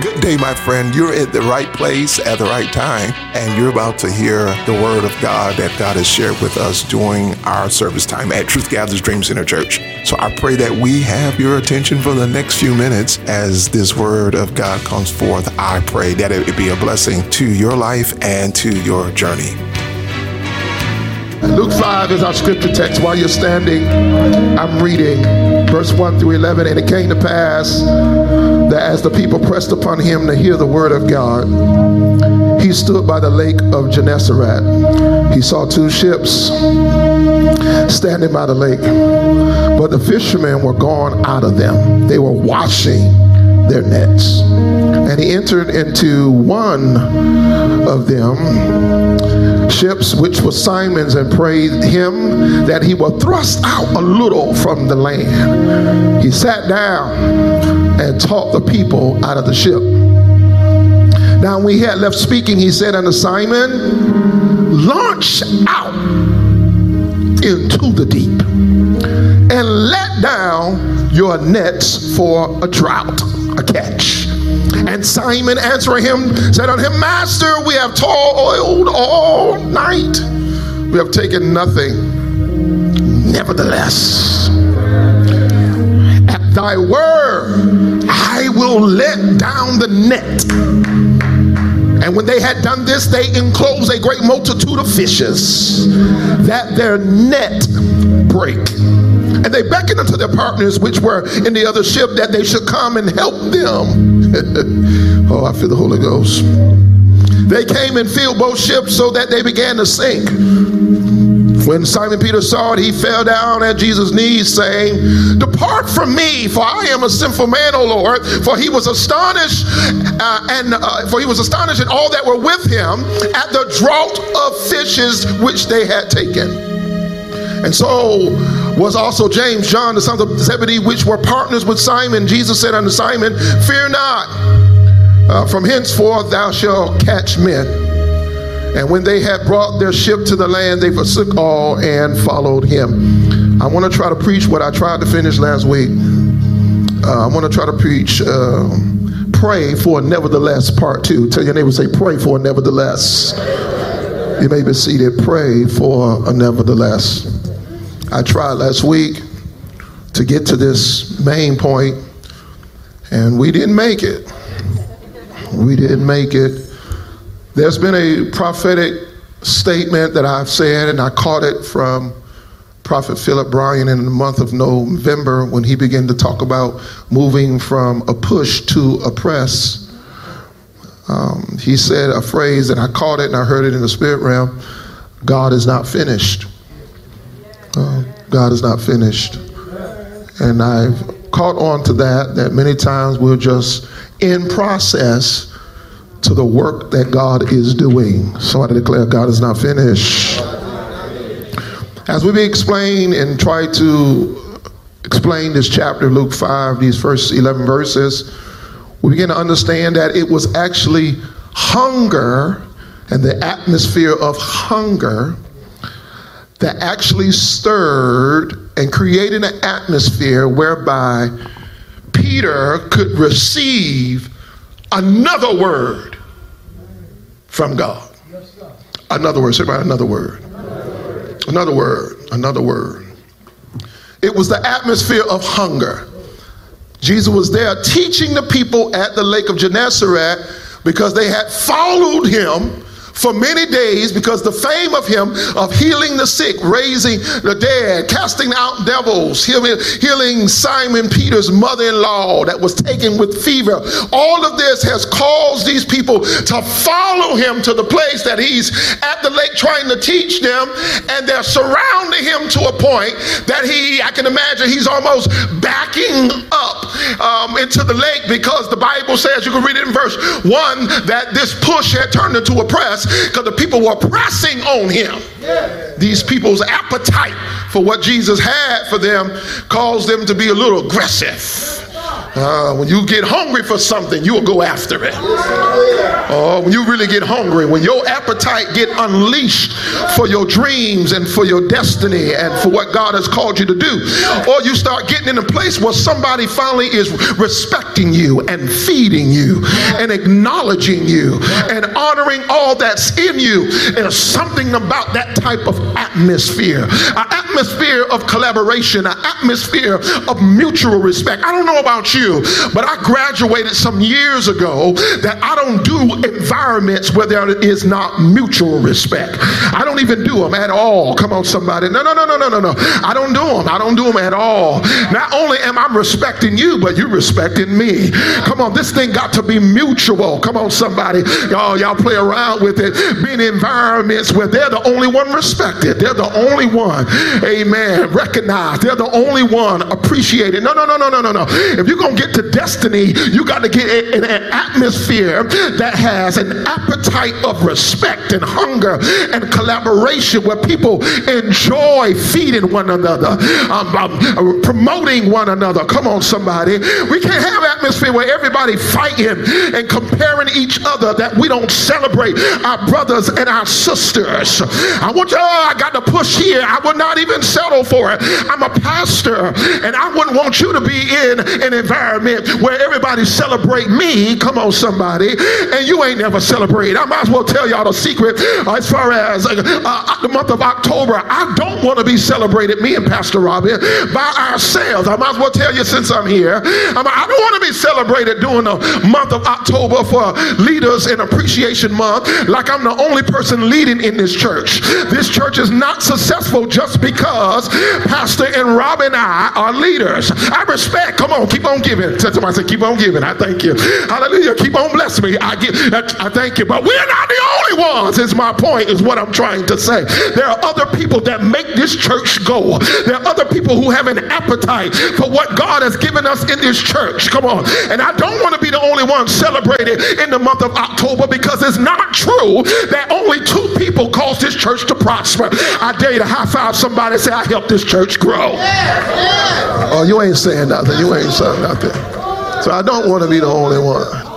Good day, my friend. You're at the right place at the right time, and you're about to hear the word of God that God has shared with us during our service time at Truth Gatherers Dream Center Church. So I pray that we have your attention for the next few minutes as this word of God comes forth. I pray that it be a blessing to your life and to your journey. Luke 5 is our scripture text. While you're standing, I'm reading verse 1 through 11. And it came to pass that as the people pressed upon him to hear the word of God, he stood by the lake of Gennesaret. He saw two ships standing by the lake, but the fishermen were gone out of them. They were washing their nets. And he entered into one of them, ships which was Simon's, and prayed him that he would thrust out a little from the land. He sat down and taught the people out of the ship. Now, when he had left speaking, he said unto Simon, Launch out into the deep and let down your nets for a drought a catch. And Simon answering him said unto him, Master, we have toiled all night. We have taken nothing. Nevertheless, at thy word, I will let down the net. And when they had done this, they enclosed a great multitude of fishes, that their net break. And they beckoned partners which were in the other ship that they should come and help them. oh, I feel the Holy Ghost. They came and filled both ships so that they began to sink. When Simon Peter saw it, he fell down at Jesus' knees, saying, Depart from me, for I am a sinful man, O Lord. For he was astonished, uh, and uh, for he was astonished at all that were with him at the draught of fishes which they had taken. And so was also James, John, the sons of Zebedee, which were partners with Simon. Jesus said unto Simon, Fear not, uh, from henceforth thou shalt catch men. And when they had brought their ship to the land, they forsook all and followed him. I want to try to preach what I tried to finish last week. Uh, I want to try to preach. Uh, pray for nevertheless, part two. Tell your neighbor, say, pray for nevertheless. You may be seated. Pray for a nevertheless. I tried last week to get to this main point, and we didn't make it. We didn't make it. There's been a prophetic statement that I've said, and I caught it from Prophet Philip Bryan in the month of November when he began to talk about moving from a push to a press. Um, he said a phrase, and I caught it and I heard it in the spirit realm God is not finished. God is not finished. And I've caught on to that, that many times we're just in process to the work that God is doing. So I declare God is not finished. As we explain and try to explain this chapter, Luke 5, these first 11 verses, we begin to understand that it was actually hunger and the atmosphere of hunger that actually stirred and created an atmosphere whereby Peter could receive another word from God. Another word. Say another word. Another word. Another word. It was the atmosphere of hunger. Jesus was there teaching the people at the lake of Gennesaret because they had followed him for many days because the fame of him of healing the sick, raising the dead, casting out devils, healing, healing Simon Peter's mother-in-law that was taken with fever. All of this has caused these people to follow him to the place that he's at the lake trying to teach them, and they're surrounding him to a point that he, I can imagine, he's almost backing up um, into the lake because the Bible says, you can read it in verse one, that this push had turned into a press because the people were pressing on him. These people's appetite for what Jesus had for them caused them to be a little aggressive. Uh, when you get hungry for something, you'll go after it. Oh, when you really get hungry, when your appetite get unleashed for your dreams and for your destiny and for what God has called you to do, or you start getting in a place where somebody finally is respecting you and feeding you and acknowledging you and honoring all that's in you. There's something about that type of atmosphere, an atmosphere of collaboration, an atmosphere of mutual respect. I don't know about you you, but I graduated some years ago that I don't do environments where there is not mutual respect. I don't even do them at all. Come on, somebody. No, no, no, no, no, no, no. I don't do them. I don't do them at all. Not only am I respecting you, but you're respecting me. Come on, this thing got to be mutual. Come on, somebody. Y'all, y'all play around with it. Being environments where they're the only one respected. They're the only one, amen, recognized. They're the only one appreciated. No, no, no, no, no, no, no. If you're going get to destiny, you got to get in an atmosphere that has an appetite of respect and hunger and collaboration where people enjoy feeding one another, um, um, promoting one another. Come on, somebody. We can't have atmosphere where everybody fighting and comparing each other that we don't celebrate our brothers and our sisters. I want you, oh, I got to push here. I will not even settle for it. I'm a pastor and I wouldn't want you to be in an environment environment where everybody celebrate me. Come on, somebody. And you ain't never celebrate. I might as well tell y'all the secret uh, as far as uh, uh, the month of October. I don't want to be celebrated, me and Pastor Robbin, by ourselves. I might as well tell you since I'm here. I'm, I don't want to be celebrated during the month of October for Leaders and Appreciation Month like I'm the only person leading in this church. This church is not successful just because Pastor and Rob and I are leaders. I respect. Come on, keep on giving giving. Tell somebody, say, keep on giving. I thank you. Hallelujah. Keep on blessing me. I give. I thank you. But we're not the only ones. Is my point. Is what I'm trying to say. There are other people that make this church go. There are other people who have an appetite for what God has given us in this church. Come on. And I don't want to be the only one celebrated in the month of October because it's not true that only two people cause this church to prosper. I dare you to high five somebody say, I helped this church grow. Oh, you ain't saying nothing. You ain't saying nothing. So I don't want to be the only one.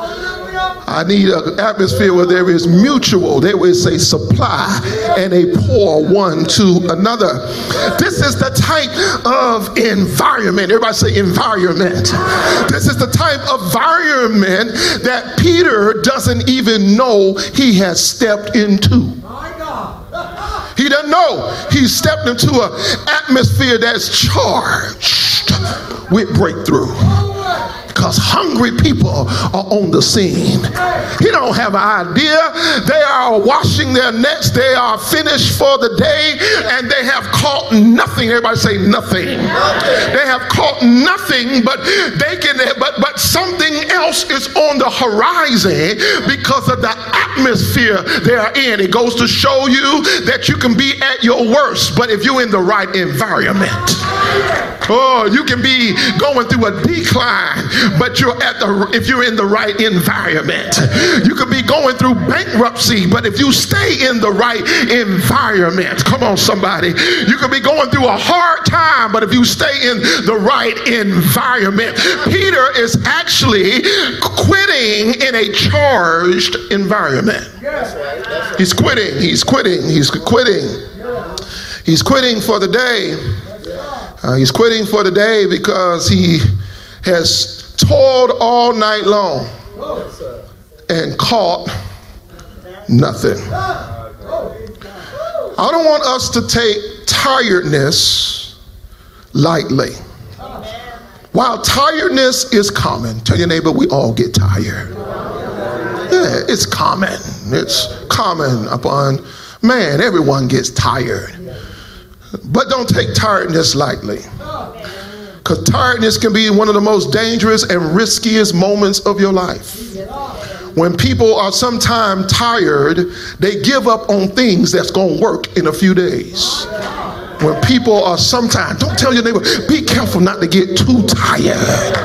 I need an atmosphere where there is mutual, there is a supply and a pour one to another. This is the type of environment. Everybody say environment. This is the type of environment that Peter doesn't even know he has stepped into. He doesn't know he stepped into an atmosphere that's charged with breakthrough because hungry people are on the scene. He don't have an idea. They are washing their nets. They are finished for the day and they have caught nothing. Everybody say nothing. They have caught nothing, but they can but but something else is on the horizon because of the atmosphere they are in. It goes to show you that you can be at your worst, but if you're in the right environment. Oh, you can be going through a decline, but you're at the if you're in the right environment. You could be going through bankruptcy, but if you stay in the right environment, come on, somebody. You could be going through a hard time, but if you stay in the right environment, Peter is actually quitting in a charged environment. He's quitting. He's quitting. He's quitting. He's quitting for the day. Uh, he's quitting for the day because he has toiled all night long and caught nothing. I don't want us to take tiredness lightly. While tiredness is common, tell your neighbor we all get tired. Yeah, it's common. It's common upon man. Everyone gets tired. But don't take tiredness lightly. Because tiredness can be one of the most dangerous and riskiest moments of your life. When people are sometimes tired, they give up on things that's going to work in a few days. When people are sometimes, don't tell your neighbor, be careful not to get too tired.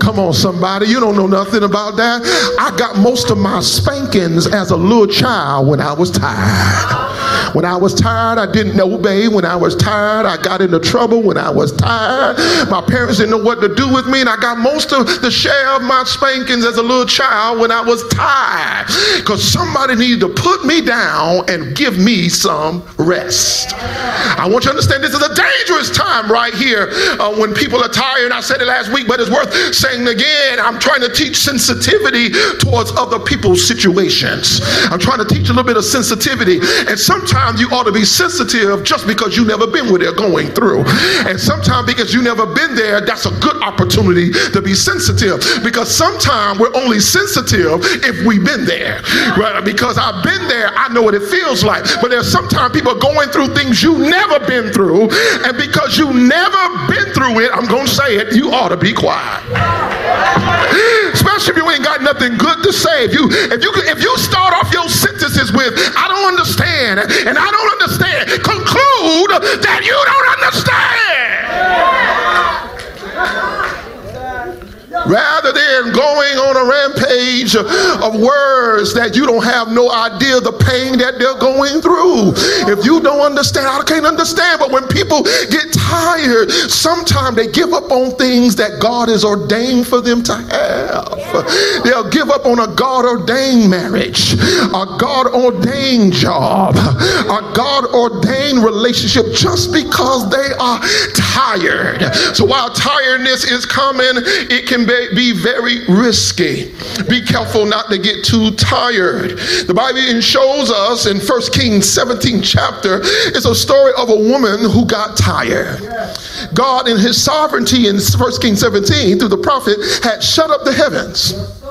Come on, somebody, you don't know nothing about that. I got most of my spankings as a little child when I was tired When I was tired, I didn't obey. When I was tired, I got into trouble. When I was tired, my parents didn't know what to do with me, and I got most of the share of my spankings as a little child when I was tired. Because somebody needed to put me down and give me some rest. I want you to understand this is a dangerous time right here uh, when people are tired. I said it last week, but it's worth saying again. I'm trying to teach sensitivity towards other people's situations. I'm trying to teach a little bit of sensitivity. And sometimes you ought to be sensitive just because you never been where they're going through. And sometimes because you never been there, that's a good opportunity to be sensitive. Because sometimes we're only sensitive if we've been there. Right? Because I've been there, I know what it feels like. But there's sometimes people going through things you've never been through. And because you've never been through it, I'm going to say it, you ought to be quiet. Especially if you ain't got nothing good to say. If you if you if you start off your sentences with I don't understand and I don't understand, conclude that you don't understand rather than going on a rampage of words that you don't have no idea the pain that they're going through. If you don't understand, I can't understand. But when people get tired, sometimes they give up on things that God has ordained for them to have. They'll give up on a God ordained marriage, a God ordained job, a God ordained relationship just because they are tired. So while tiredness is coming, it can be very risky. Be careful not to get too tired. The Bible shows us in 1 Kings 17 chapter, it's a story of a woman who got tired. God, in his sovereignty in 1 Kings 17, through the prophet, had shut up the heavens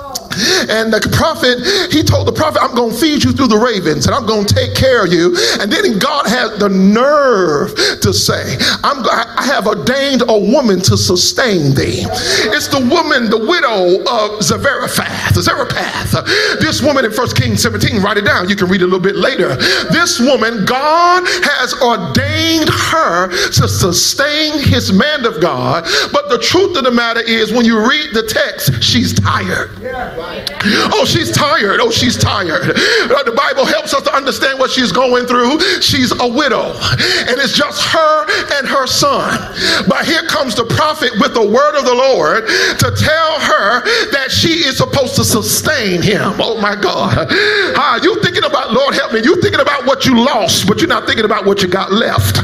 and the prophet, he told the prophet, I'm going to feed you through the ravens and I'm going to take care of you. And then God had the nerve to say, I'm, I have ordained a woman to sustain thee. It's the woman, the widow of Zarephath. Zarephath. This woman in 1 Kings 17, write it down. You can read it a little bit later. This woman, God has ordained her to sustain his man of God. But the truth of the matter is, when you read the text, she's tired. Yeah. Oh, she's tired. Oh, she's tired. Uh, the Bible helps us to understand what she's going through. She's a widow, and it's just her and her son. But here comes the prophet with the word of the Lord to tell her that she is supposed to sustain him. Oh, my God. Ah, you thinking about, Lord, help me. You thinking about what you lost, but you're not thinking about what you got left.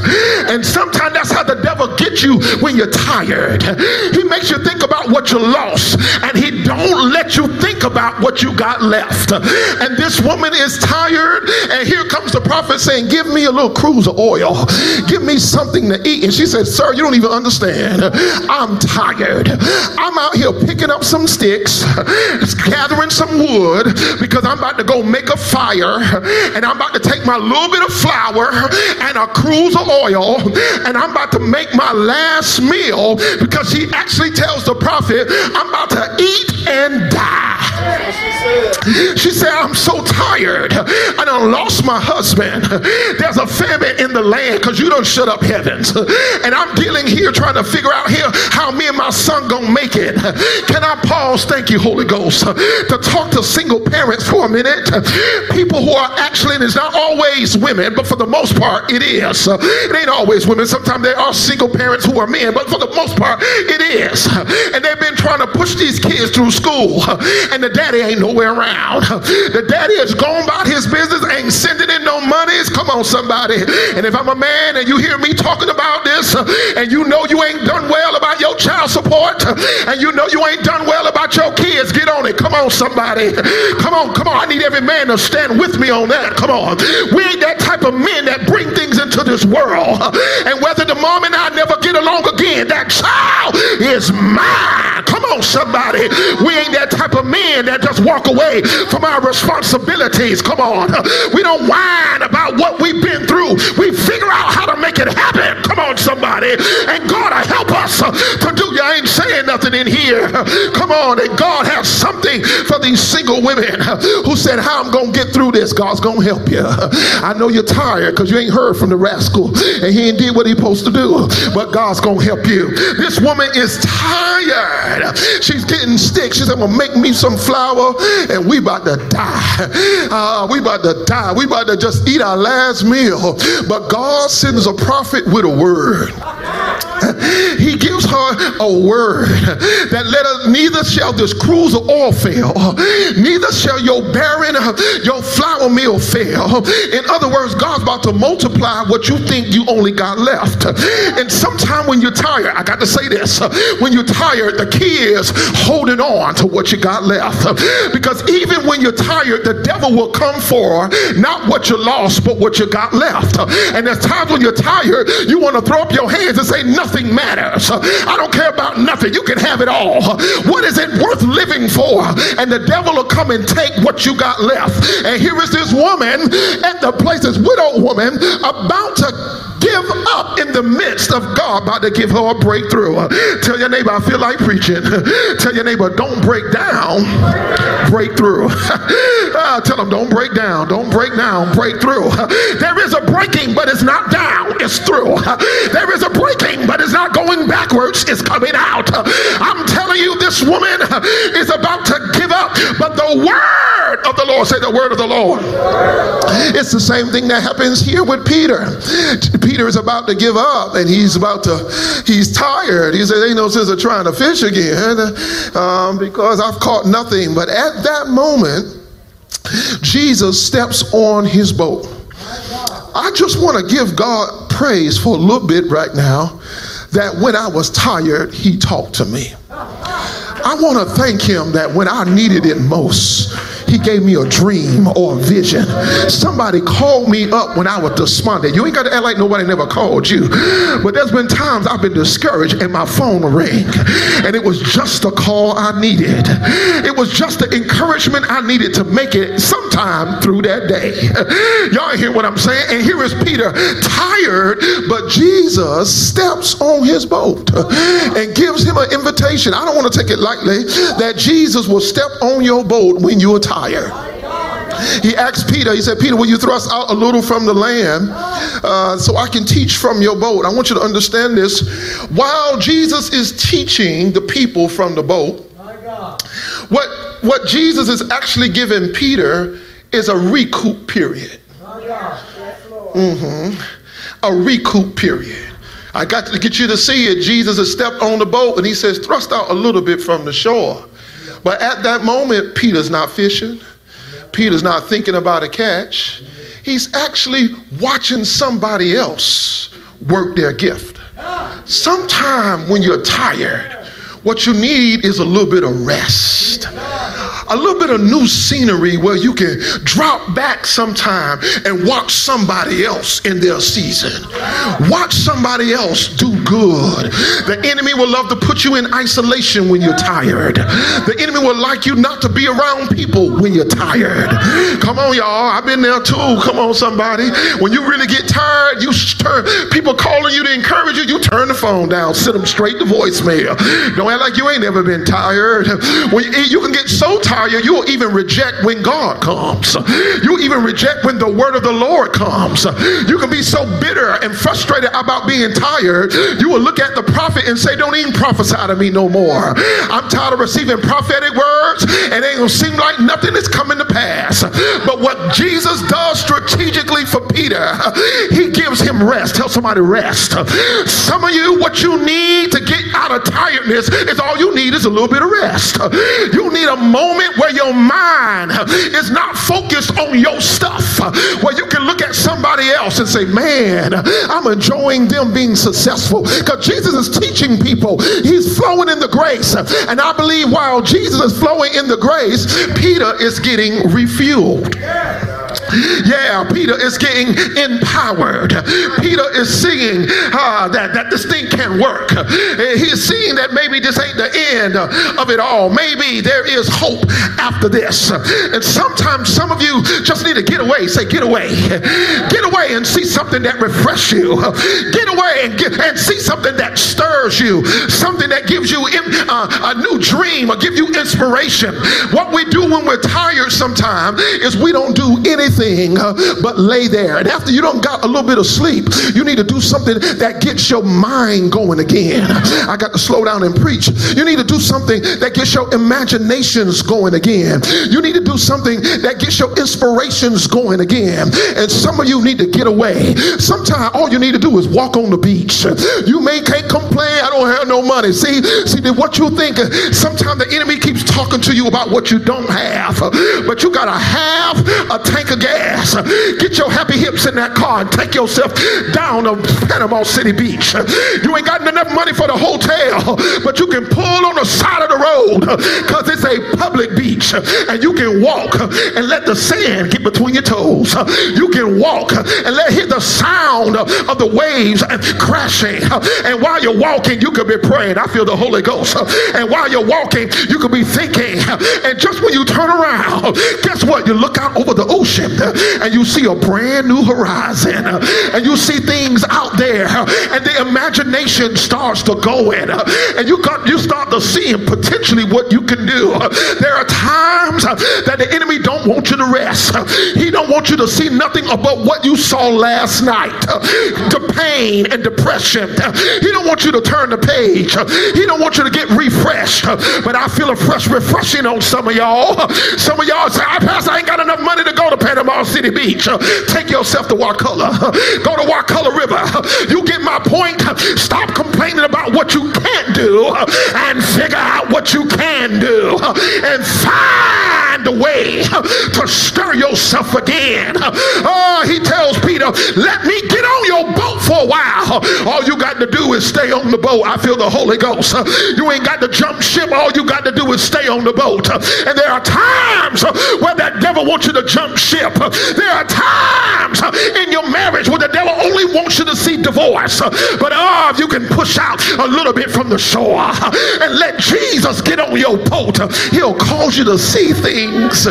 And sometimes that's how the devil gets you when you're tired. He makes you think about what you lost, and he don't let you think think what you got left. And this woman is tired, and here comes the prophet saying, Give me a little cruse of oil, give me something to eat. And she said, Sir, you don't even understand. I'm tired. I'm out here picking up some sticks, gathering some wood, because I'm about to go make a fire, and I'm about to take my little bit of flour and a cruse of oil, and I'm about to make my last meal because she actually tells the prophet, I'm about to eat and die. She said, I'm so tired. I done lost my husband. There's a famine in the land because you don't shut up heavens. And I'm dealing here trying to figure out here how me and my son gonna make it. Can I pause, thank you, Holy Ghost, to talk to single parents for a minute? People who are actually, and it's not always women, but for the most part, it is. It ain't always women. Sometimes there are single parents who are men, but for the most part, it is. And they've been trying to push these kids through school and the daddy ain't nowhere around. The daddy is gone about his business, ain't sending in no monies. Come on, somebody. And if I'm a man and you hear me talking about this, and you know you ain't done well about your child support, and you know you ain't done well about your kids, get on it. Come on, somebody. Come on, come on. I need every man to stand with me on that. Come on. We ain't that type of men that bring things into this world. And whether the mom and I never get along again, that child is mine. Come on, somebody. We ain't that type of men men that just walk away from our responsibilities. Come on. We don't whine about what we've been through. We figure out how to make it happen. Come on, somebody. And God will help us to do. You ain't saying nothing in here. Come on. And God has something for these single women who said, How I'm going to get through this. God's going to help you. I know you're tired because you ain't heard from the rascal and he ain't did what he supposed to do. But God's going to help you. This woman is tired. She's getting sick. She said, Well, make me some flour and we about to die. Uh, we about to die. We about to just eat our last meal. But God sends a prophet with a word. He gives her a word that let her neither shall this cruse of oil fail, neither shall your barren, your flour mill fail. In other words, God's about to multiply what you think you only got left. And sometime when you're tired, I got to say this when you're tired, the key is holding on to what you got left. Because even when you're tired, the devil will come for not what you lost, but what you got left. And there's times when you're tired, you want to throw up your hands and say, Nothing matters. I don't care about nothing. You can have it all. What is it worth living for? And the devil will come and take what you got left. And here is this woman at the place, this widow woman, about to give up in the midst of God about to give her a breakthrough. Tell your neighbor, I feel like preaching. Tell your neighbor, don't break down, breakthrough. uh, tell them, don't break down, don't break down, breakthrough. there is a breaking, but it's not down, it's through. there is a breaking, but it's not going backwards, it's coming out. I'm telling you, this woman is about to give up, but the word of the Lord, say the word of the Lord. It's the same thing that happens here with Peter. Peter is about to give up and he's about to, he's tired. He said, Ain't no sense of trying to fish again um, because I've caught nothing. But at that moment, Jesus steps on his boat. I just want to give God praise for a little bit right now that when I was tired, he talked to me. I want to thank him that when I needed it most, he gave me a dream or a vision. Somebody called me up when I was despondent. You ain't got to act like nobody never called you. But there's been times I've been discouraged and my phone rang. And it was just the call I needed. It was just the encouragement I needed to make it sometime through that day. Y'all hear what I'm saying? And here is Peter, tired, but Jesus steps on his boat and gives him an invitation. I don't want to take it lightly that Jesus will step on your boat when you are tired fire. He asked Peter, he said, Peter, will you thrust out a little from the land uh, so I can teach from your boat? I want you to understand this. While Jesus is teaching the people from the boat, what, what Jesus is actually giving Peter is a recoup period. Mm-hmm. A recoup period. I got to get you to see it. Jesus has stepped on the boat and he says, thrust out a little bit from the shore. But at that moment, Peter's not fishing. Peter's not thinking about a catch. He's actually watching somebody else work their gift. Sometime when you're tired, what you need is a little bit of rest a little bit of new scenery where you can drop back sometime and watch somebody else in their season. Watch somebody else do good. The enemy will love to put you in isolation when you're tired. The enemy will like you not to be around people when you're tired. Come on, y'all. I've been there too. Come on, somebody. When you really get tired, you turn people calling you to encourage you, you turn the phone down, send them straight to voicemail. Don't act like you ain't never been tired. When you, you can get so tired you, you'll even reject when God comes. You even reject when the word of the Lord comes. You can be so bitter and frustrated about being tired, you will look at the prophet and say, Don't even prophesy to me no more. I'm tired of receiving prophetic words, and it don't seem like nothing is coming to pass. But what Jesus does strategically for Peter, he gives him rest. Tell somebody rest. Some of you, what you need to get out of tiredness is all you need is a little bit of rest. You need a moment where your mind is not focused on your stuff, where you can look at somebody else and say, Man, I'm enjoying them being successful. Because Jesus is teaching people, He's flowing in the grace. And I believe while Jesus is flowing in the grace, Peter is getting refueled. Yeah, Peter is getting empowered. Peter is seeing uh, that, that this thing can work. He's seeing that maybe this ain't the end of it all. Maybe there is hope after this. And sometimes some of you just need to get away. Say, get away. Get away and see something that refreshes you. Get away and, get, and see something that stirs you. Something that gives you in, uh, a new dream or give you inspiration. What we do when we're tired sometimes is we don't do anything anything but lay there. And after you don't got a little bit of sleep, you need to do something that gets your mind going again. I got to slow down and preach. You need to do something that gets your imaginations going again. You need to do something that gets your inspirations going again. And some of you need to get away. Sometimes all you need to do is walk on the beach. You may can't complain. I don't have no money. See, see what you think. Sometimes the enemy keeps talking to you about what you don't have, but you gotta have a tank of gas. Get your happy hips in that car and take yourself down to Panama City Beach. You ain't got enough money for the hotel, but you can pull on the side of the road because it's a public beach and you can walk and let the sand get between your toes. You can walk and let hear the sound of the waves crashing. And while you're walking, you could be praying. I feel the Holy Ghost. And while you're walking, you could be thinking. And just when you turn around, guess what? You look out over the ocean and you see a brand new horizon. And you see things out there. And the imagination starts to go in. And you got you start to see potentially what you can do. There are times that the enemy don't want you to rest. He don't want you to see nothing about what you saw last night. The pain and depression. He don't want you to turn the page. He don't want you to get refreshed. But I feel a fresh refreshing on some of y'all. Some of y'all say, I pass, I ain't got enough money to go to Panama City Beach. Take yourself to Wakulla. Go to Wakulla River. You get my point. Stop complaining about what you can't do and figure out what you can do and find a way to stir yourself again. Oh, he tells Peter, let me get on your boat for a while. All you got to do is stay on the boat. I feel the Holy Ghost. You ain't got to jump ship. All you got to do is stay on the boat. And there are times where that devil wants you to jump ship. There are times in your marriage where the devil only wants you to see divorce. But if you can push out a little bit from the shore and let Jesus get on your boat, he'll cause you to see things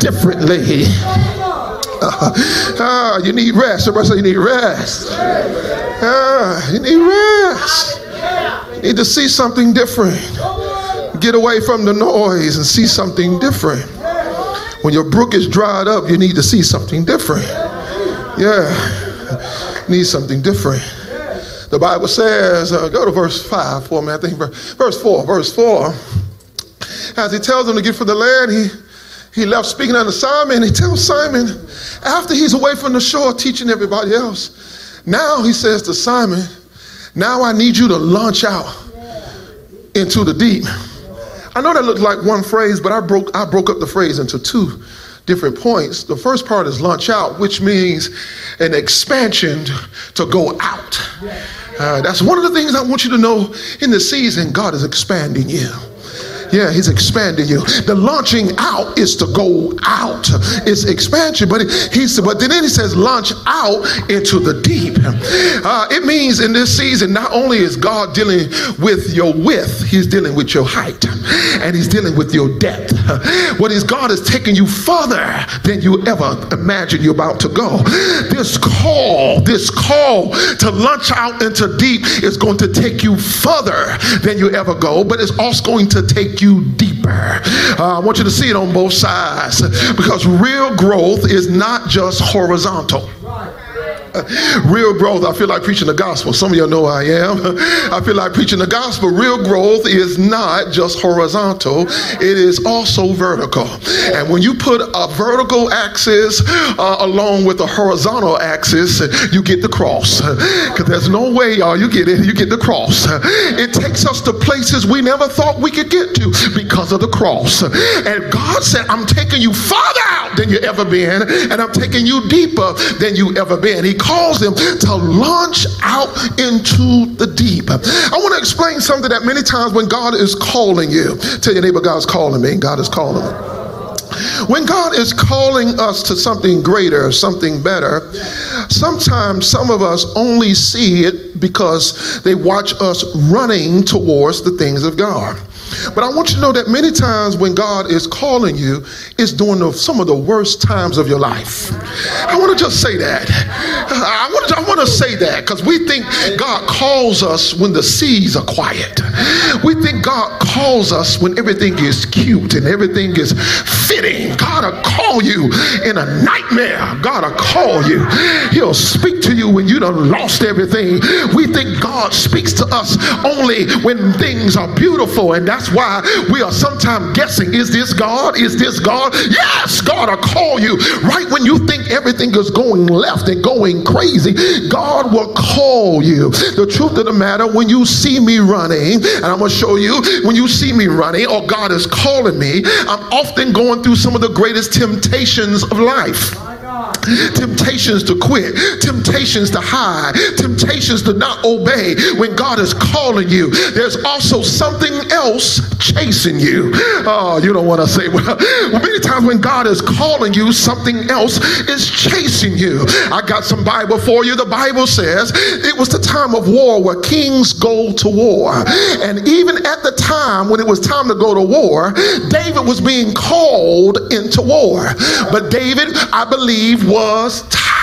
differently. Uh, uh, you need rest. Somebody say you need rest. Uh, you need rest. You need to see something different. Get away from the noise and see something different. When your brook is dried up, you need to see something different. Yeah, need something different. The Bible says, uh, go to verse 5 for me, I think, verse 4. Verse 4. As he tells them to get from the land, he, he left speaking unto Simon. He tells Simon, after he's away from the shore teaching everybody else, now he says to Simon, now I need you to launch out into the deep. I know that looked like one phrase, but I broke, I broke up the phrase into two different points. The first part is launch out, which means an expansion to go out. Uh, that's one of the things I want you to know in the season. God is expanding you. Yeah, he's expanding you. The launching out is to go out. It's expansion, but he's but then he says launch out into the deep. Uh, it means in this season, not only is God dealing with your width, he's dealing with your height, and he's dealing with your depth. What is God is taking you further than you ever imagined you're about to go. This call, this call to launch out into deep is going to take you further than you ever go, but it's also going to take you deeper. Uh, I want you to see it on both sides because real growth is not just horizontal. Real growth, I feel like preaching the gospel. Some of y'all know I am. I feel like preaching the gospel. Real growth is not just horizontal, it is also vertical. And when you put a vertical axis uh, along with a horizontal axis, you get the cross. Because there's no way, y'all, you get it, you get the cross. It takes us to places we never thought we could get to because of the cross. And God said, I'm taking you farther out than you ever been, and I'm taking you deeper than you ever been. He calls them to launch out into the deep. I want to explain something that many times when God is calling you, tell your neighbor, God's calling me, God is calling me. When God is calling us to something greater, something better, sometimes some of us only see it because they watch us running towards the things of God. But I want you to know that many times when God is calling you, it's during the, some of the worst times of your life. I want to just say that. I want to, I want to say that because we think God calls us when the seas are quiet. We think God calls us when everything is cute and everything is fitting. God will call you in a nightmare. God will call you. He'll speak to you when you done lost everything. We think God speaks to us only when things are beautiful, and that's why we are sometimes guessing is this God? Is this God? Yes, God will call you right when you think everything is going left and going crazy. God will call you. The truth of the matter, when you see me running, and I'm going to show you, when you see me running or God is calling me, I'm often going through some of the greatest temptations of life temptations to quit, temptations to hide, temptations to not obey when God is calling you. There's also something else chasing you. Oh, you don't want to say, well, many times when God is calling you, something else is chasing you. I got some Bible for you. The Bible says it was the time of war where kings go to war. And even at the time when it was time to go to war, David was being called into war. But David, I believe, was tired.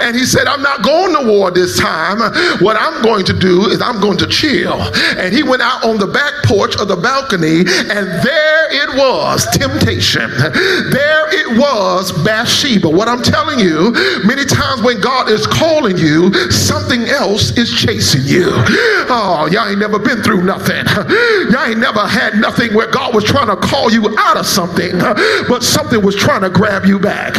And he said, I'm not going to war this time. What I'm going to do is I'm going to chill. And he went out on the back porch of the balcony, and there it was temptation. There it was Bathsheba. What I'm telling you, many times when God is calling you, something else is chasing you. Oh, y'all ain't never been through nothing. Y'all ain't never had nothing where God was trying to call you out of something, but something was trying to grab you back.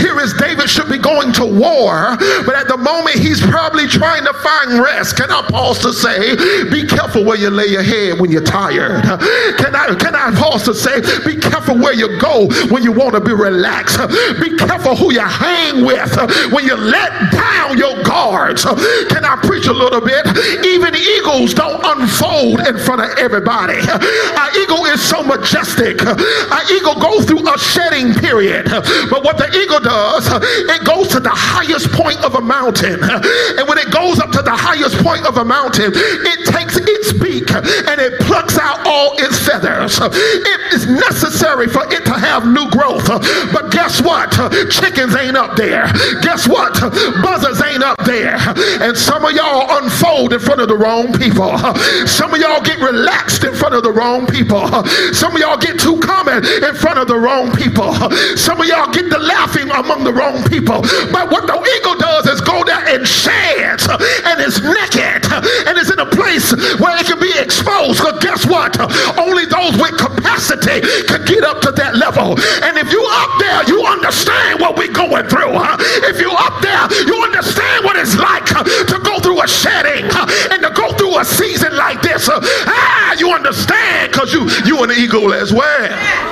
Here is David be going to war, but at the moment he's probably trying to find rest. Can I pause to say, be careful where you lay your head when you're tired? Can I can I pause to say, be careful where you go when you want to be relaxed? Be careful who you hang with when you let down your guards. Can I preach a little bit? Even eagles don't unfold in front of everybody. Our eagle is so majestic. Our eagle goes through a shedding period. But what the eagle does, it goes to the highest point of a mountain. And when it goes up to the highest point of a mountain, it takes its beak and it plucks out all its feathers. It is necessary for it to have new growth. But guess what? Chickens ain't up there. Guess what? Buzzards ain't up there. And some of y'all unfold in front of the wrong people. Some of y'all get relaxed in front of the wrong people. Some of y'all get too common in front of the wrong people. Some of y'all get the laughing among the wrong people. But what the eagle does is go there and sheds and is naked and is in a place where it can be exposed. Because guess what? Only those with capacity can get up to that level. And if you up there, you understand what we're going through. If you up there, you understand what it's like to go through a shedding and to go through a season like this. Ah, you understand because you you an eagle as well.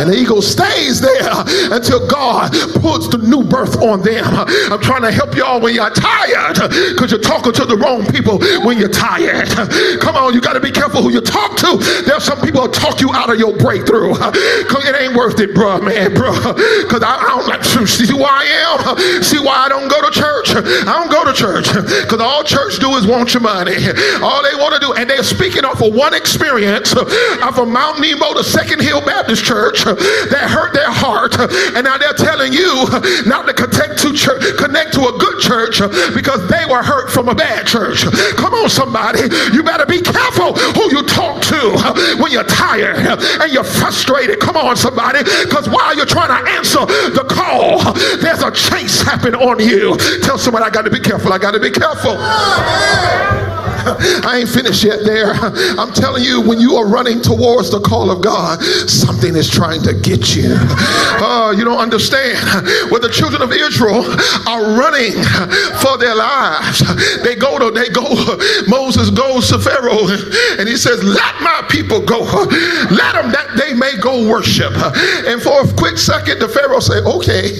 And the ego stays there until God puts the new birth on them. I'm trying to help y'all when you're tired because you're talking to the wrong people when you're tired. Come on, you got to be careful who you talk to. There's some people who talk you out of your breakthrough. Cause it ain't worth it, bro, man, bro. Because I, I, don't like, see who I am? See why I don't go to church? I don't go to church because all church do is want your money. All they want to do, and they're speaking off of one experience. I'm from Mount Nemo to Second Hill Baptist Church that hurt their heart, and now they're telling you not to connect to church, connect to a good church because they were hurt from a bad church. Come on, somebody, you better be careful who you talk to when you're tired and you're frustrated. Come on, somebody, because while you're trying to answer the call, there's a chase happening on you. Tell somebody I got to be careful. I got to be careful. I ain't finished yet there. I'm telling you, when you are running towards the call of God, something is trying to get you. Oh, you don't understand. When the children of Israel are running for their lives, they go to, they go, Moses goes to Pharaoh and he says, Let my people go. Let them that they may go worship. And for a quick second, the Pharaoh say, Okay.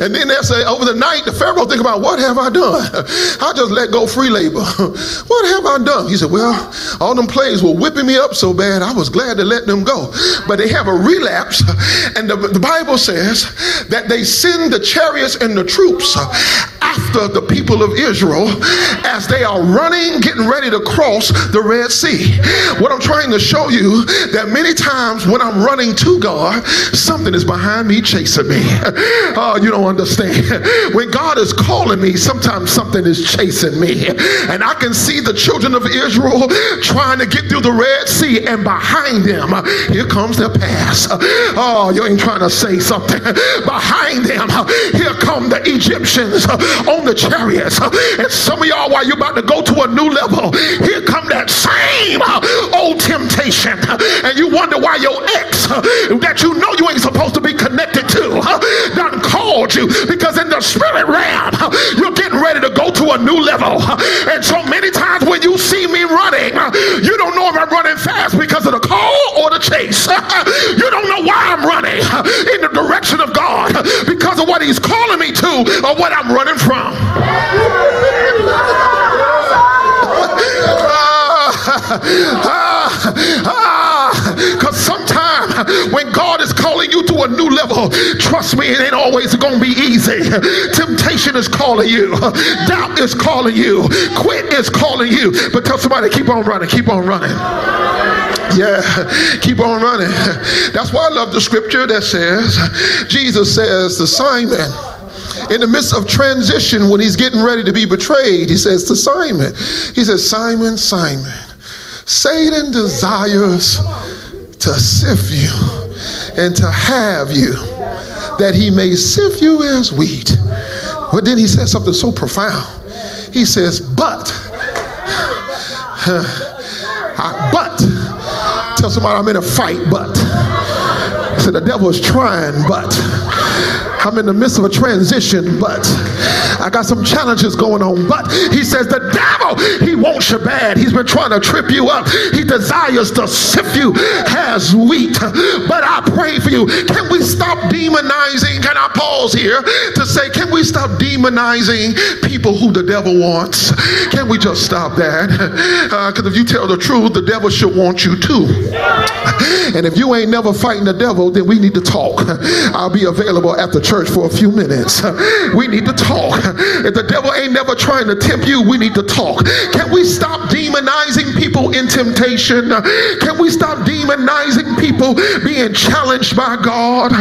And then they say, Over the night, the Pharaoh think about, What have I done? I just let go free labor. What have I done? He said, Well, all them plagues were whipping me up so bad, I was glad to let them go. But they have a relapse, and the, the Bible says that they send the chariots and the troops after the people of Israel as they are running, getting ready to cross the Red Sea. What I'm trying to show you that many times when I'm running to God, something is behind me chasing me. Oh, you don't understand. When God is calling me, sometimes something is chasing me. And I can see the children of Israel trying to get through the Red Sea, and behind them, here comes their pass. Oh, you ain't trying to say something. Behind them, here come the Egyptians on the chariots. And some of y'all, while you're about to go to a new level, here come that same uh, old temptation. And you wonder why your ex uh, that you know you ain't supposed to be connected to uh, done called you because in the spirit realm, you're getting ready to go to a new level. And so many times when you see me running, you don't know if I'm running fast because of the call or the chase. You don't know why I'm running in the direction of God because of what He's calling me to or what I'm running from. Because sometimes when God is calling you to a new level, trust me, it ain't always going to be easy. Temptation is calling you, doubt is calling you, quit is calling you. But tell somebody, keep on running, keep on running. Yeah, keep on running. That's why I love the scripture that says, Jesus says to Simon, in the midst of transition, when he's getting ready to be betrayed, he says to Simon, he says, Simon, Simon, Satan desires to sift you and to have you, that he may sift you as wheat. But then he says something so profound. He says, but, but, tell somebody I'm in a fight, but. I said, the devil is trying, but. I'm in the midst of a transition, but I got some challenges going on. But he says, The devil, he wants you bad. He's been trying to trip you up. He desires to sift you as wheat. But I pray for you. Can we stop demonizing? Can I pause here to say, Can we stop demonizing people who the devil wants? Can we just stop that? Because uh, if you tell the truth, the devil should want you too. And if you ain't never fighting the devil, then we need to talk. I'll be available at the church for a few minutes. We need to talk. If the devil ain't never trying to tempt you, we need to talk. Can we stop demonizing people in temptation? Can we stop demonizing people being challenged by God?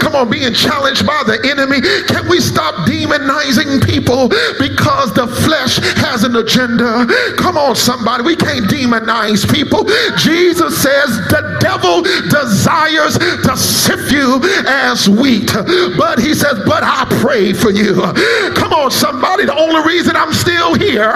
Come on, being challenged by the enemy. Can we stop demonizing people because the flesh has an agenda? Come on, somebody. We can't demonize people. Jesus says the devil desires to sift you as wheat, but he says, But I pray for you. Come on, somebody. The only reason I'm still here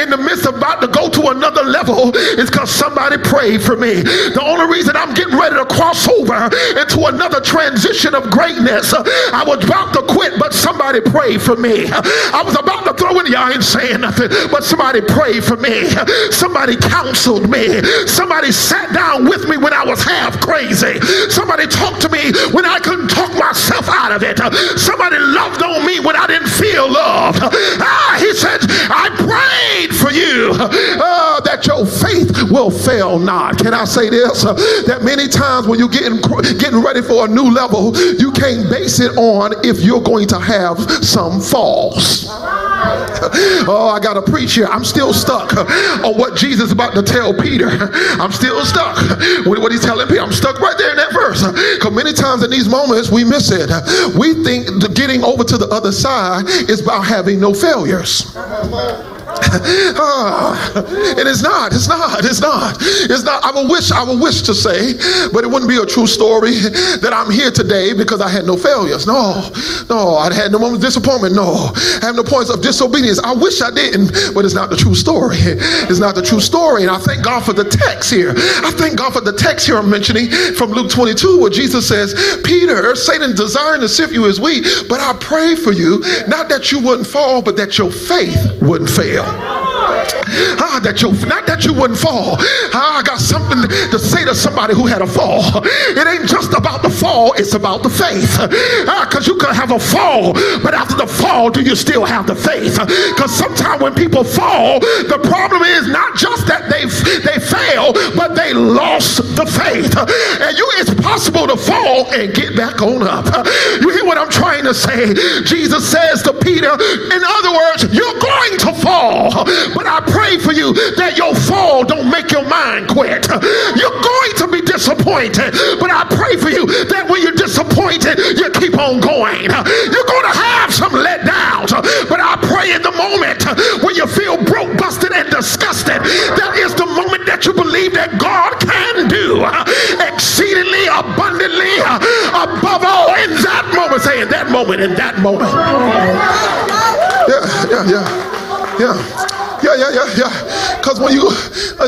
in the midst of about to go to another level is because somebody prayed for me. The only reason I'm getting ready to cross over into another transition of greatness, I was about to quit, but somebody prayed for me. I was about to throw in the I ain't saying nothing, but somebody prayed for me. Somebody counseled me. Somebody sat down with me when I was half crazy. Somebody talked to me when I couldn't talk myself out of it. Somebody loved on me when I didn't feel Ah, he said, I prayed for you uh, that your faith will fail not. Can I say this? Uh, that many times when you're getting, getting ready for a new level, you can't base it on if you're going to have some falls. Oh, I got to preach here. I'm still stuck on what Jesus is about to tell Peter. I'm still stuck with what he's telling Peter. I'm stuck right there in that verse. Because many times in these moments we miss it. We think getting over to the other side is about having no failures. Uh, and it's not, it's not, it's not, it's not. I would wish, I would wish to say, but it wouldn't be a true story that I'm here today because I had no failures. No, no, I had no moments of disappointment. No, I have no points of disobedience. I wish I didn't, but it's not the true story. It's not the true story. And I thank God for the text here. I thank God for the text here I'm mentioning from Luke 22 where Jesus says, Peter, Satan desiring to sift you as wheat, but I pray for you, not that you wouldn't fall, but that your faith wouldn't fail. Ah, that you not that you wouldn't fall. Ah, I got something to say to somebody who had a fall. It ain't just about the fall, it's about the faith. Ah, because you could have a fall, but after the fall, do you still have the faith? Because sometimes when people fall, the problem is not just that they they fail, but they lost the faith. And you it's possible to fall and get back on up. You hear what I'm trying to say? Jesus says to Peter, in other words, you're going fall, but I pray for you that your fall don't make your mind quit. You're going to be disappointed, but I pray for you that when you're disappointed, you keep on going. You're going to have some letdowns, but I pray in the moment when you feel broke, busted, and disgusted, that is the moment that you believe that God can do exceedingly abundantly above all in that moment. Say in that moment, in that moment. Yeah, yeah, yeah, yeah. Yeah, yeah, yeah, yeah. Because when you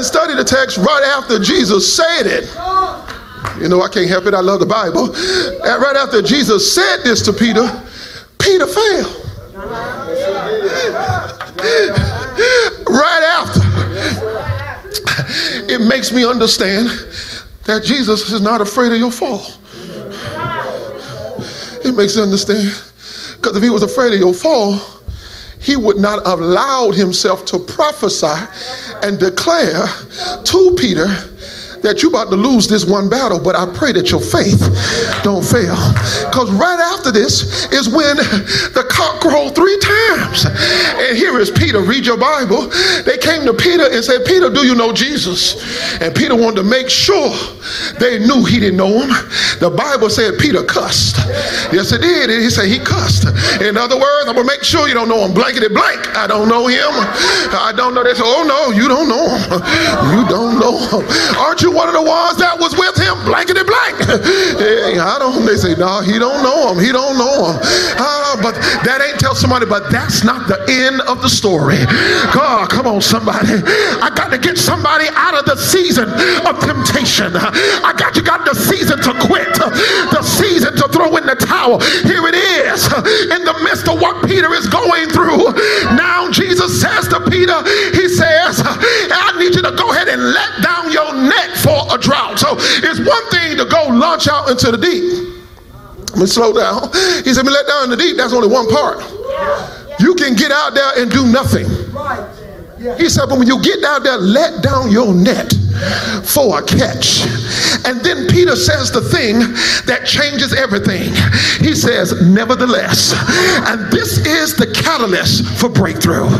study the text right after Jesus said it, you know, I can't help it. I love the Bible. Right after Jesus said this to Peter, Peter fell. right after. It makes me understand that Jesus is not afraid of your fall. It makes me understand. Because if he was afraid of your fall, he would not have allowed himself to prophesy and declare to Peter that you're about to lose this one battle, but I pray that your faith don't fail. Because right after this is when the cock crowed three times. And here is Peter. Read your Bible. They came to Peter and said, Peter, do you know Jesus? And Peter wanted to make sure they knew he didn't know him. The Bible said Peter cussed. Yes, it did. He said he cussed. In other words, I'm going to make sure you don't know him. Blankety blank. I don't know him. I don't know this. Oh, no, you don't know him. You don't know him. Aren't you one of the ones that was with him, blankety blank. hey, I don't. They say, no, he don't know him. He don't know him. Uh, but that ain't tell somebody. But that's not the end of the story. God, come on, somebody. I got to get somebody out of the season of temptation. I got you got the season to quit, the season to throw in the towel. Here it is, in the midst of what Peter is going through. Now Jesus says to Peter, He says, I need you to go ahead and let down your net for a drought. So it's one thing to go launch out into the deep. Let me slow down. He said, me let down in the deep. That's only one part. You can get out there and do nothing. He said, but when you get out there, let down your net for a catch. And then Peter says the thing that changes everything. He says, nevertheless, and this is the catalyst for breakthrough.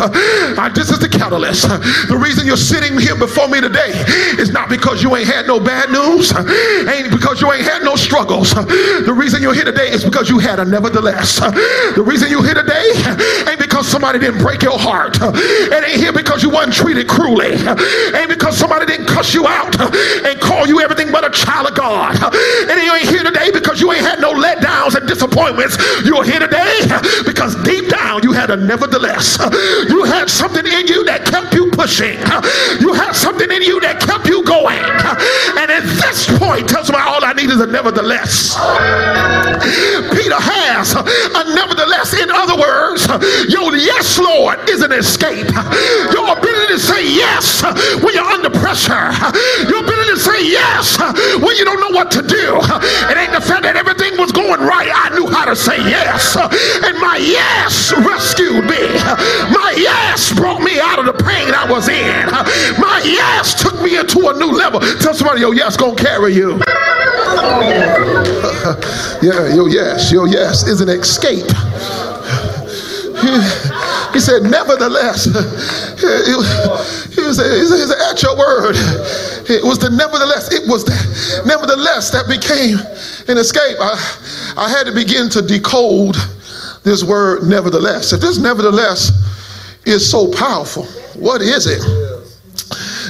Uh, this is the catalyst. The reason you're sitting here before me today is not because you ain't had no bad news, ain't because you ain't had no struggles. The reason you're here today is because you had a nevertheless. The reason you're here today ain't because somebody didn't break your heart. It ain't here because you wasn't treated cruelly. Ain't because somebody didn't cuss you out and call you everything but a child of God. And you ain't here today because you ain't had no letdowns and disappointments. You're here today because deep down you had a nevertheless. You had something in you that kept you pushing. You had something in you that kept you going. And at this point, tells me all I need is a nevertheless. Peter has a nevertheless. In other words, your yes, Lord, is an escape. Your ability to say yes when you're under pressure. Your ability to say yes when you don't know what to do. It ain't the fact that everything was going right. I knew how to say yes. And my yes rescued me. My yes brought me out of the pain I was in. My yes took me into a new level. Tell somebody your yes gonna carry you. yeah, your yes, your yes is an escape. He said, nevertheless, he was, at your word. It was the nevertheless, it was the nevertheless that became an escape. I, I had to begin to decode this word nevertheless. If this nevertheless is so powerful, what is it?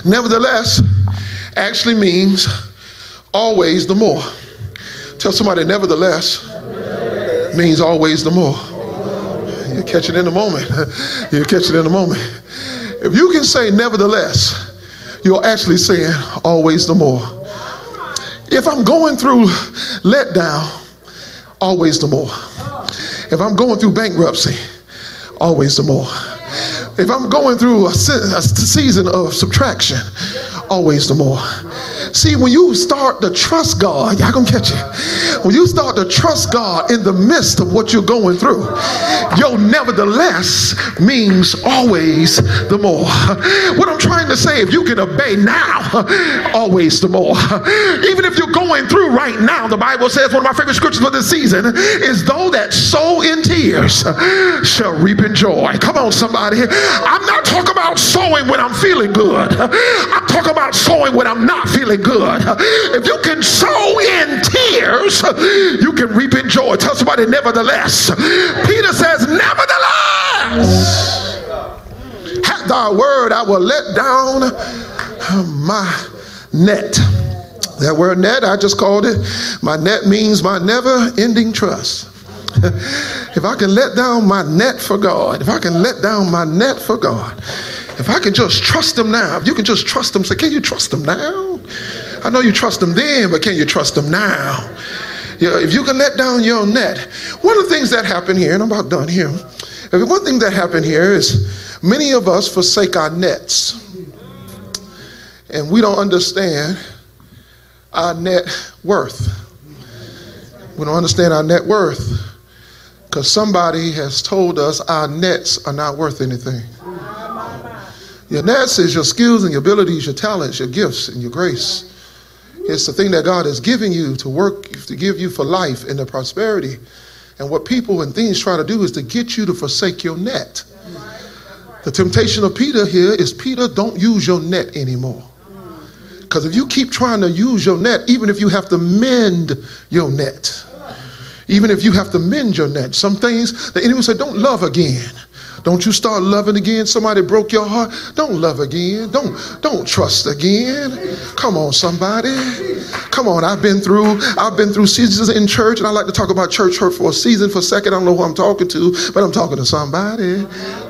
Nevertheless actually means always the more. Tell somebody, nevertheless means always the more. You catch it in a moment. You catch it in a moment. If you can say nevertheless, you're actually saying always the more. If I'm going through letdown, always the more. If I'm going through bankruptcy, always the more. If I'm going through a, a season of subtraction, always the more. See, when you start to trust God, y'all gonna catch it. When you start to trust God in the midst of what you're going through, your nevertheless means always the more. What I'm trying to say, if you can obey now, always the more. Even if you're going through right now, the Bible says one of my favorite scriptures for this season is though that sow in tears shall reap in joy. Come on, somebody. I'm not talking about sowing when I'm feeling good. I'm talking about sowing when I'm not feeling good. If you can sow in tears, you can reap in joy. Tell somebody, nevertheless. Peter says, nevertheless. At thy word, I will let down my net. That word net, I just called it. My net means my never ending trust. if I can let down my net for God, if I can let down my net for God, if I can just trust Him now, if you can just trust Him, say, can you trust Him now? I know you trust them then, but can you trust them now? Yeah, if you can let down your net, one of the things that happen here, and I'm about done here. One thing that happened here is many of us forsake our nets, and we don't understand our net worth. We don't understand our net worth because somebody has told us our nets are not worth anything. Your nets is your skills and your abilities, your talents, your gifts, and your grace. It's the thing that God has given you to work, to give you for life and the prosperity. And what people and things try to do is to get you to forsake your net. The temptation of Peter here is Peter, don't use your net anymore. Because if you keep trying to use your net, even if you have to mend your net, even if you have to mend your net, some things the enemy said, don't love again. Don't you start loving again. Somebody broke your heart. Don't love again. Don't don't trust again. Come on, somebody. Come on. I've been through I've been through seasons in church, and I like to talk about church hurt for a season for a second. I don't know who I'm talking to, but I'm talking to somebody.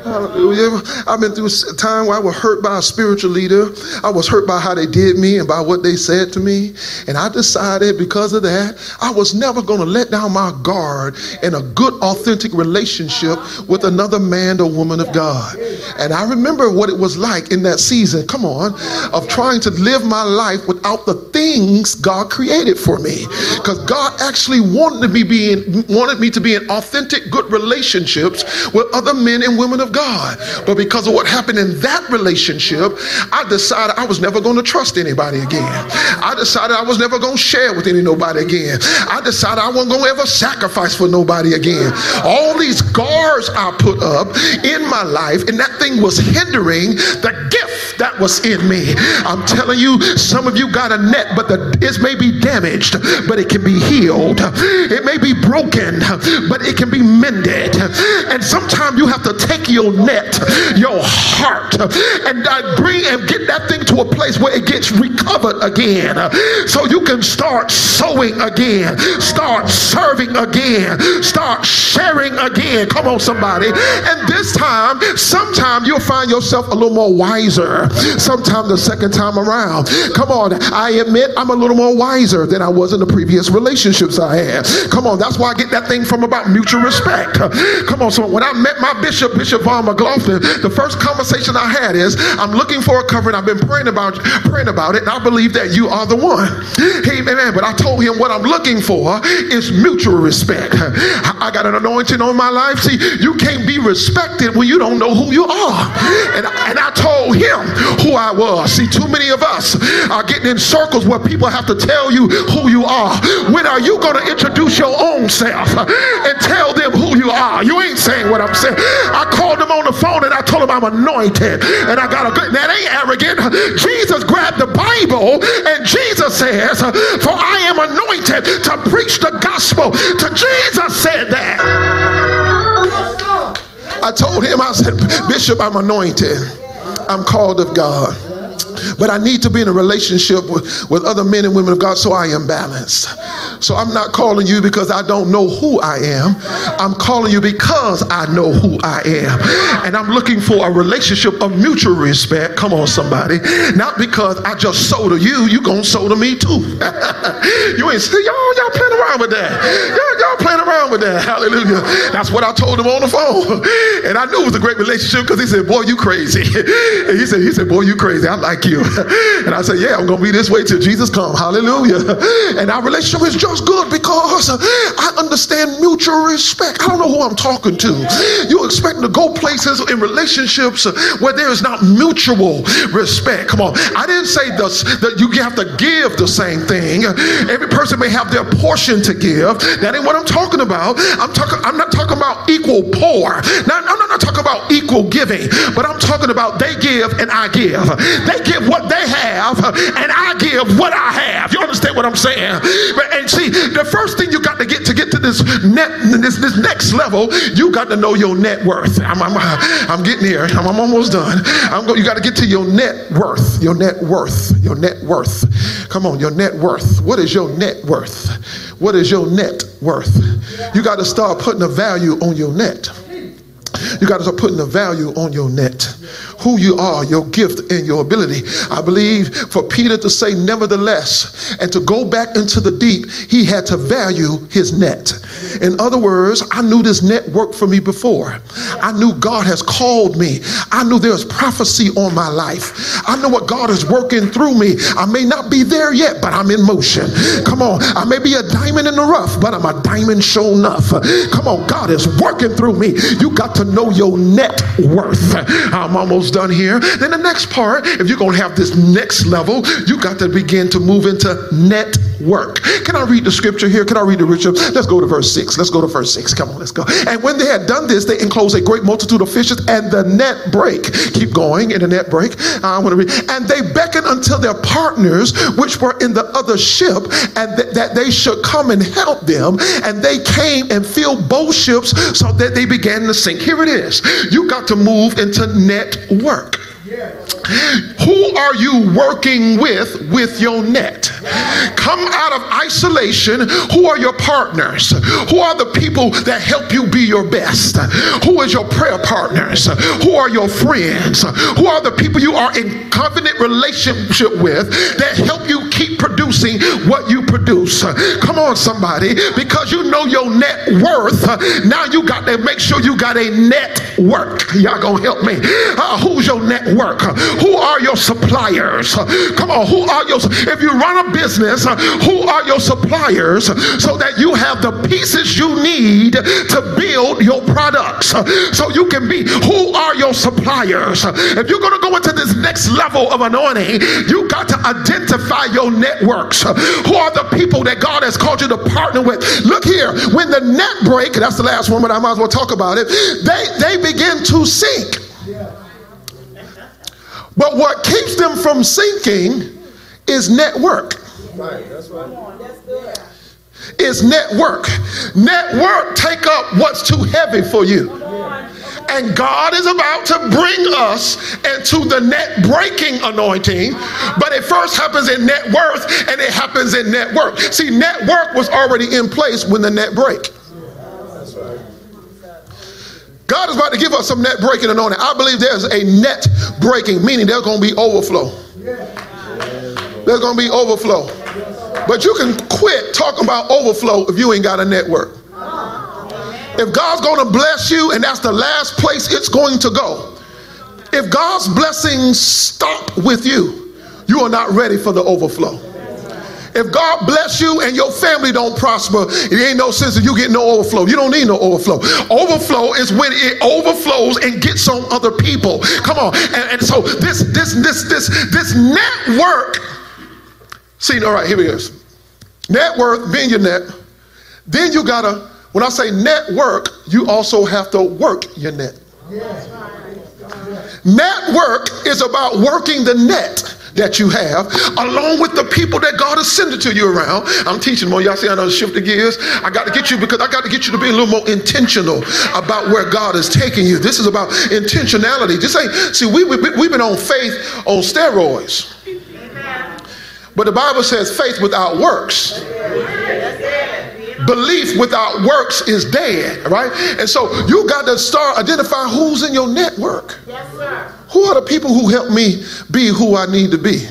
Hallelujah. I've been through a time where I was hurt by a spiritual leader. I was hurt by how they did me and by what they said to me. And I decided because of that, I was never going to let down my guard in a good, authentic relationship with another man or woman of God. And I remember what it was like in that season, come on, of trying to live my life without the things God created for me. Because God actually wanted me being wanted me to be in authentic, good relationships with other men and women of God. But because of what happened in that relationship, I decided I was never going to trust anybody again. I decided I was never going to share with any nobody again. I decided I wasn't going to ever sacrifice for nobody again. All these guards I put up in my life, and that thing was hindering the gift that was in me. I'm telling you, some of you got a net, but the it may be damaged, but it can be healed. It may be broken, but it can be mended. And sometimes you have to take your your net, your heart, and uh, bring and get that thing to a place where it gets recovered again. So you can start sowing again, start serving again, start sharing again. Come on, somebody. And this time, sometime you'll find yourself a little more wiser. Sometime the second time around. Come on, I admit I'm a little more wiser than I was in the previous relationships I had. Come on, that's why I get that thing from about mutual respect. Come on, so when I met my bishop, Bishop Vaughn McLaughlin, the first conversation I had is, I'm looking for a covering. I've been praying about praying about it, and I believe that you are the one. Man, but I told him what I'm looking for is mutual respect. I got an anointing on my life. See, you can't be respected when you don't know who you are. And, and I told him who I was. See, too many of us are getting in circles where people have to tell you who you are. When are you going to introduce your own self and tell them who you are? You ain't saying what I'm saying. I called called him on the phone and I told him I'm anointed and I got a good, that ain't arrogant. Jesus grabbed the Bible and Jesus says, For I am anointed to preach the gospel. To Jesus said that. I told him, I said, Bishop, I'm anointed. I'm called of God. But I need to be in a relationship with, with other men and women of God so I am balanced. So I'm not calling you because I don't know who I am. I'm calling you because I know who I am. And I'm looking for a relationship of mutual respect. Come on, somebody. Not because I just sold to you, you gonna sold to me too. you ain't see y'all, y'all playing around with that. Y'all, y'all playing around with that. Hallelujah. That's what I told him on the phone. And I knew it was a great relationship because he said, Boy, you crazy. And he said, he said, Boy, you crazy. I like you. And I said, Yeah, I'm gonna be this way till Jesus comes. Hallelujah. And our relationship is just good because I understand mutual respect. I don't know who I'm talking to. You expect to go places in relationships where there is not mutual respect. Come on. I didn't say this, that you have to give the same thing. Every person may have their portion to give. That ain't what I'm talking about. I'm talking, I'm not talking about equal poor. Now, I'm not talking about equal giving, but I'm talking about they give and I give. They give what they have and I give what I have. You understand what I'm saying? But, and see, the first thing you got to get to get to this net, this, this next level, you got to know your net worth. I'm, I'm, I'm getting here. I'm, I'm almost done. I'm go, you got to get to your net worth. Your net worth. Your net worth. Come on, your net worth. What is your net worth? What is your net worth? You got to start putting a value on your net. You got to start putting a value on your net. Who you are, your gift, and your ability. I believe for Peter to say, nevertheless, and to go back into the deep, he had to value his net. In other words, I knew this net worked for me before. I knew God has called me. I knew there's prophecy on my life. I know what God is working through me. I may not be there yet, but I'm in motion. Come on. I may be a diamond in the rough, but I'm a diamond show enough. Come on. God is working through me. You got to know your net worth. I'm almost done here. Then the next part, if you're going to have this next level, you got to begin to move into network. Can I read the scripture here? Can I read the scripture? Let's go to verse 6. Let's go to verse 6. Come on, let's go. And when they had done this, they enclosed a great multitude of fishes, and the net break. Keep going in the net break. I want to read. And they beckoned until their partners, which were in the other ship, and th- that they should come and help them. And they came and filled both ships so that they began to sink. Here it is. You got to move into network. Who are you working with with your net? Come out of isolation. Who are your partners? Who are the people that help you be your best? Who is your prayer partners? Who are your friends? Who are the people you are in covenant relationship with that help you keep producing what you produce? Come on, somebody, because you know your net worth. Now you got to make sure you got a network. Y'all gonna help me? Uh, who's your network? Who are your suppliers? Come on, who are your if you run a business, who are your suppliers so that you have the pieces you need to build your products? So you can be who are your suppliers? If you're to go into this next level of anointing, you got to identify your networks. Uh, who are the people that God has called you to partner with? Look here, when the net break, that's the last one, but I might as well talk about it. They they begin to sink. But what keeps them from sinking is network. Right, that's right. Is network. Network take up what's too heavy for you. And God is about to bring us into the net breaking anointing, but it first happens in net worth and it happens in network. See, network was already in place when the net break. God is about to give us some net breaking anointing. I believe there's a net breaking, meaning there's going to be overflow. There's going to be overflow. But you can quit talking about overflow if you ain't got a network. If God's going to bless you and that's the last place it's going to go, if God's blessings stop with you, you are not ready for the overflow. If God bless you and your family don't prosper, it ain't no sense of you get no overflow. You don't need no overflow. Overflow is when it overflows and gets on other people. Come on. And, and so this this this this this network. See, all right, here it is. Net worth being your net. Then you gotta, when I say network, you also have to work your net. Yes. Network is about working the net that you have, along with the people that God has sent it to you around. I'm teaching more. Y'all see, I know shift the gears. I got to get you because I got to get you to be a little more intentional about where God is taking you. This is about intentionality. Just say, see, we, we, we've been on faith on steroids. But the Bible says faith without works belief without works is dead, right? And so you got to start identifying who's in your network. Yes, sir. Who are the people who help me be who I need to be?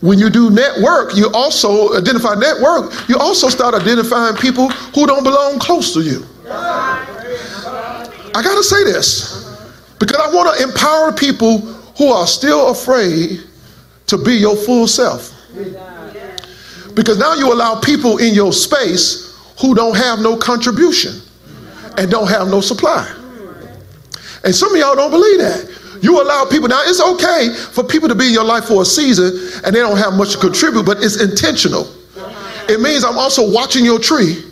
when you do network, you also identify network, you also start identifying people who don't belong close to you. I gotta say this because I want to empower people who are still afraid to be your full self. Because now you allow people in your space who don't have no contribution and don't have no supply. And some of y'all don't believe that. You allow people, now it's okay for people to be in your life for a season and they don't have much to contribute, but it's intentional. It means I'm also watching your tree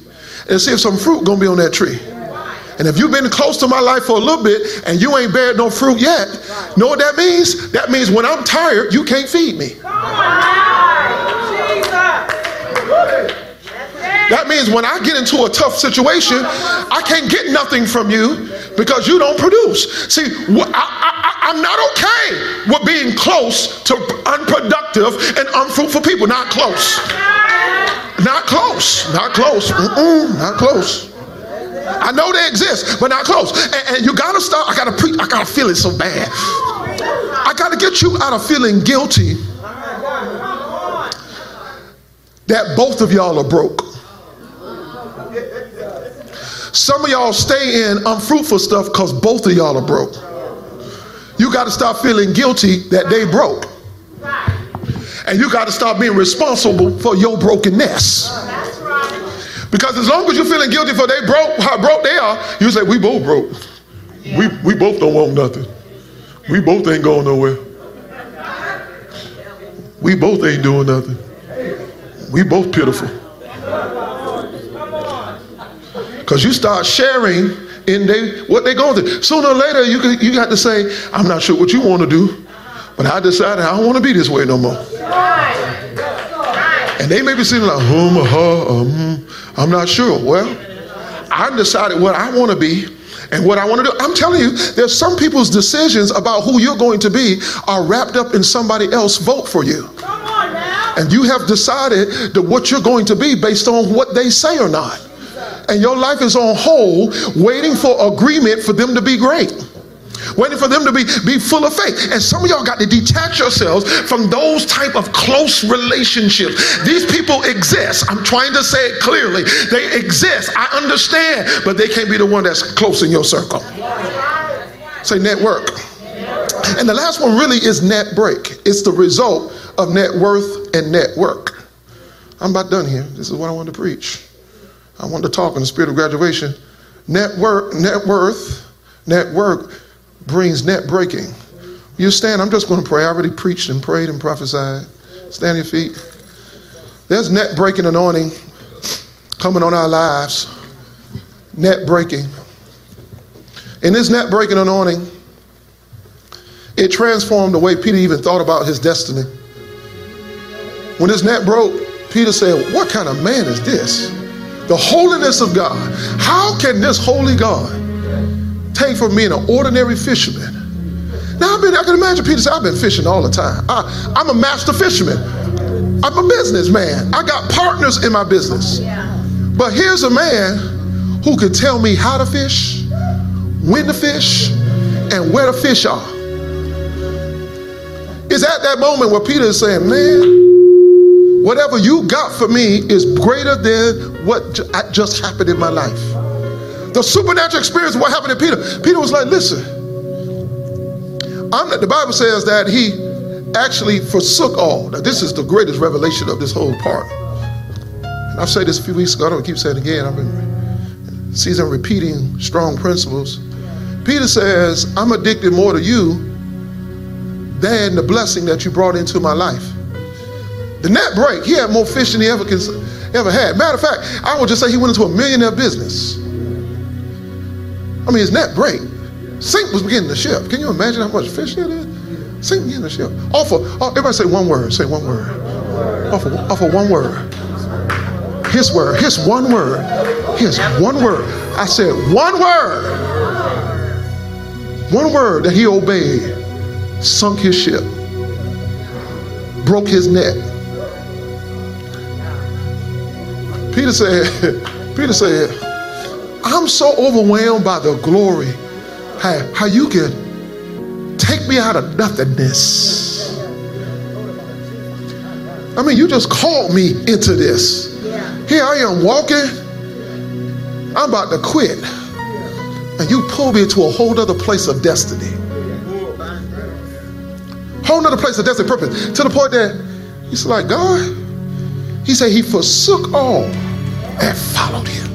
and see if some fruit gonna be on that tree. And if you've been close to my life for a little bit and you ain't bared no fruit yet, know what that means? That means when I'm tired, you can't feed me. That means when I get into a tough situation, I can't get nothing from you because you don't produce. See, I, am not okay with being close to unproductive and unfruitful people. Not close. Not close. Not close. Mm-mm, not close. I know they exist, but not close. And, and you gotta stop. I gotta preach. I gotta feel it so bad. I gotta get you out of feeling guilty that both of y'all are broke. Some of y'all stay in unfruitful stuff because both of y'all are broke. You got to stop feeling guilty that they broke. And you got to stop being responsible for your brokenness. Because as long as you're feeling guilty for they broke, how broke they are, you say, we both broke. We, we both don't want nothing. We both ain't going nowhere. We both ain't doing nothing. We both pitiful. Because you start sharing in they, what they're going through. Sooner or later, you, can, you got to say, I'm not sure what you want to do, but I decided I don't want to be this way no more. And they may be sitting like, hum, uh, um, I'm not sure. Well, I decided what I want to be and what I want to do. I'm telling you, there's some people's decisions about who you're going to be are wrapped up in somebody else vote for you. And you have decided that what you're going to be based on what they say or not and your life is on hold, waiting for agreement for them to be great waiting for them to be, be full of faith. And some of y'all got to detach yourselves from those type of close relationships. These people exist. I'm trying to say it clearly. They exist. I understand, but they can't be the one that's close in your circle. Say network. And the last one really is net break. It's the result of net worth and network. I'm about done here. This is what I want to preach. I want to talk in the spirit of graduation. Net, net worth, net work brings net breaking. You stand, I'm just going to pray. I already preached and prayed and prophesied. Stand your feet. There's net breaking anointing coming on our lives. Net breaking. In this net breaking anointing, it transformed the way Peter even thought about his destiny. When his net broke, Peter said, What kind of man is this? The holiness of God. How can this holy God take from me an ordinary fisherman? Now, I've been, I can imagine Peter say, I've been fishing all the time. I, I'm a master fisherman. I'm a businessman. I got partners in my business. But here's a man who could tell me how to fish, when to fish, and where the fish are. It's at that moment where Peter is saying, Man, Whatever you got for me is greater than what just happened in my life. The supernatural experience what happened to Peter. Peter was like, listen, I'm not, the Bible says that he actually forsook all. Now, this is the greatest revelation of this whole part. And I've said this a few weeks ago, I don't keep saying it again. I've been season repeating strong principles. Peter says, I'm addicted more to you than the blessing that you brought into my life. The net break, he had more fish than he ever, ever had. Matter of fact, I would just say he went into a millionaire business. I mean, his net break. Sink was beginning to shift. Can you imagine how much fish there is? Sink beginning to shift. Offer, oh, everybody say one word. Say one word. Offer, offer one word. His word. His one word. His one word. I said one word. One word that he obeyed sunk his ship, broke his net. Peter said, Peter said, I'm so overwhelmed by the glory. How, how you can take me out of nothingness. I mean, you just called me into this. Here I am walking. I'm about to quit. And you pull me into a whole other place of destiny. Whole other place of destiny purpose. To the point that he's like, God, he said he forsook all and followed him.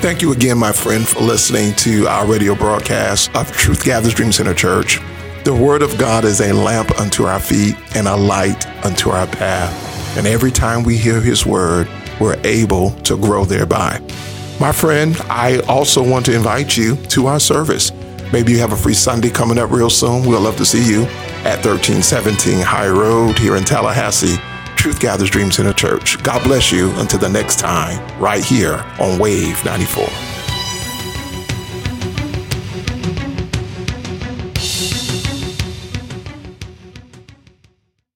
Thank you again, my friend, for listening to our radio broadcast of Truth Gatherers Dream Center Church. The Word of God is a lamp unto our feet and a light unto our path. And every time we hear His Word, we're able to grow thereby. My friend, I also want to invite you to our service. Maybe you have a free Sunday coming up real soon. We'll love to see you at 1317 High Road here in Tallahassee. Truth Gatherers Dreams in Center Church. God bless you until the next time, right here on Wave 94.